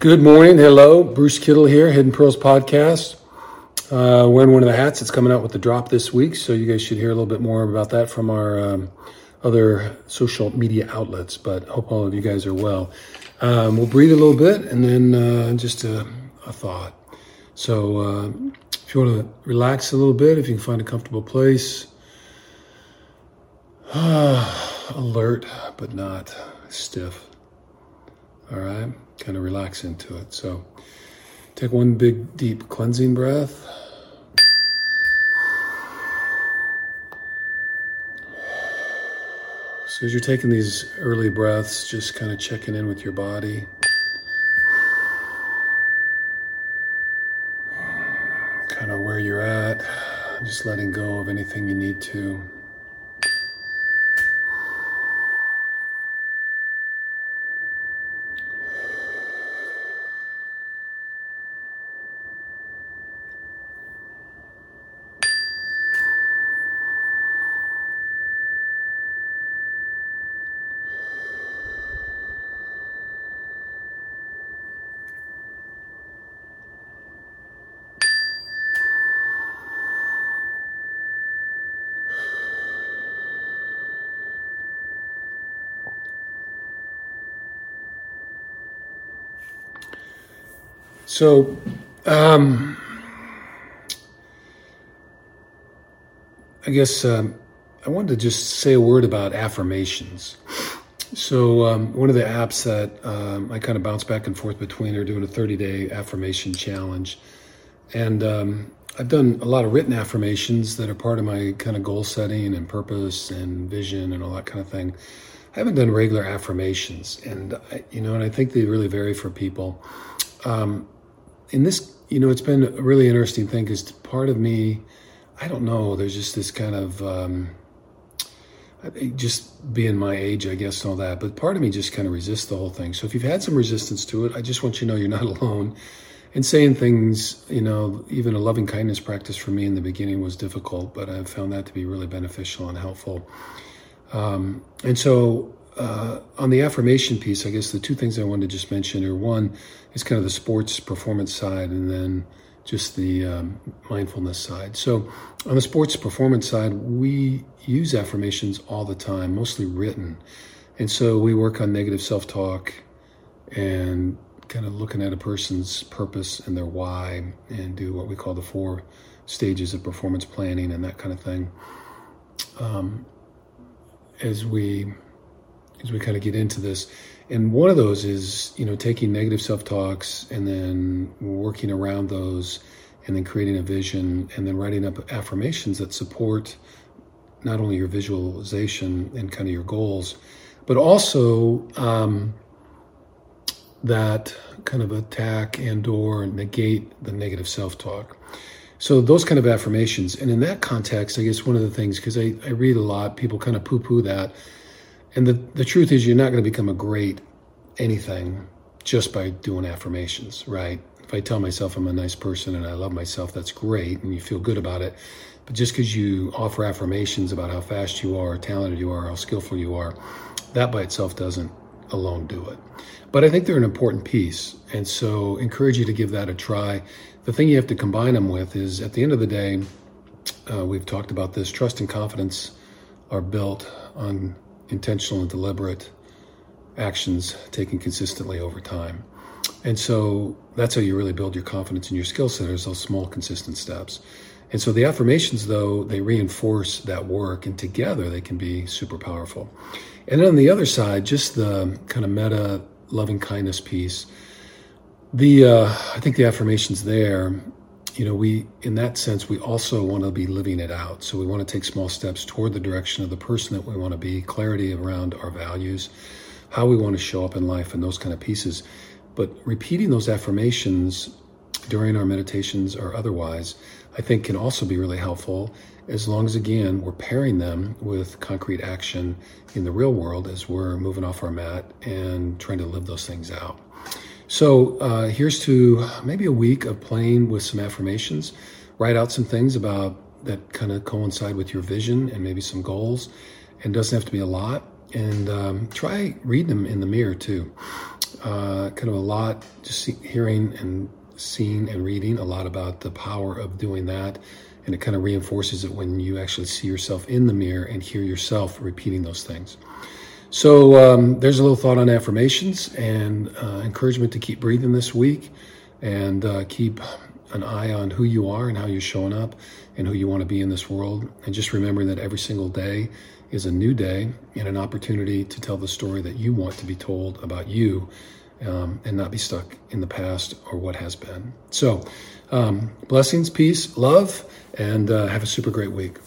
Good morning. Hello. Bruce Kittle here, Hidden Pearls Podcast. Uh, wearing one of the hats. It's coming out with the drop this week, so you guys should hear a little bit more about that from our um, other social media outlets. But hope all of you guys are well. Um, we'll breathe a little bit and then uh, just a, a, thought. So, uh, if you want to relax a little bit, if you can find a comfortable place, alert but not stiff. All right kind of relax into it. So take one big, deep cleansing breath. So as you're taking these early breaths, just kind of checking in with your body. Kind of where you're at, just letting go of anything you need to. So, um, I guess um, I wanted to just say a word about affirmations. So, um, one of the apps that um, I kind of bounce back and forth between are doing a 30 day affirmation challenge. And um, I've done a lot of written affirmations that are part of my kind of goal setting and purpose and vision and all that kind of thing. I haven't done regular affirmations, and I, you know, and I think they really vary for people. Um, in this, you know, it's been a really interesting thing because part of me, I don't know, there's just this kind of, um, just being my age, I guess, and all that. But part of me just kind of resists the whole thing. So if you've had some resistance to it, I just want you to know you're not alone. And saying things, you know, even a loving kindness practice for me in the beginning was difficult, but I've found that to be really beneficial and helpful. Um, and so uh, on the affirmation piece, I guess the two things I wanted to just mention are one is kind of the sports performance side, and then just the um, mindfulness side. So, on the sports performance side, we use affirmations all the time, mostly written. And so, we work on negative self talk and kind of looking at a person's purpose and their why, and do what we call the four stages of performance planning and that kind of thing. Um, as we as we kind of get into this. And one of those is, you know, taking negative self talks and then working around those and then creating a vision and then writing up affirmations that support not only your visualization and kind of your goals, but also um, that kind of attack and or negate the negative self-talk. So those kind of affirmations. And in that context, I guess one of the things, because I, I read a lot, people kind of poo-poo that and the, the truth is, you're not going to become a great anything just by doing affirmations, right? If I tell myself I'm a nice person and I love myself, that's great and you feel good about it. But just because you offer affirmations about how fast you are, how talented you are, how skillful you are, that by itself doesn't alone do it. But I think they're an important piece. And so encourage you to give that a try. The thing you have to combine them with is at the end of the day, uh, we've talked about this trust and confidence are built on intentional and deliberate actions taken consistently over time. And so that's how you really build your confidence in your skill set is those small consistent steps. And so the affirmations though, they reinforce that work and together they can be super powerful. And then on the other side, just the kind of metta loving kindness piece, the uh, I think the affirmations there you know, we, in that sense, we also want to be living it out. So we want to take small steps toward the direction of the person that we want to be, clarity around our values, how we want to show up in life, and those kind of pieces. But repeating those affirmations during our meditations or otherwise, I think can also be really helpful as long as, again, we're pairing them with concrete action in the real world as we're moving off our mat and trying to live those things out. So uh, here's to maybe a week of playing with some affirmations. Write out some things about that kind of coincide with your vision and maybe some goals. And doesn't have to be a lot. And um, try reading them in the mirror too. uh, kind of a lot, just see, hearing and seeing and reading a lot about the power of doing that. And it kind of reinforces it when you actually see yourself in the mirror and hear yourself repeating those things. So um, there's a little thought on affirmations and uh, encouragement to keep breathing this week and uh, keep an eye on who you are and how you're showing up and who you want to be in this world. And just remembering that every single day is a new day and an opportunity to tell the story that you want to be told about you um, and not be stuck in the past or what has been. So, um, blessings, peace, love, and uh, have a super great week.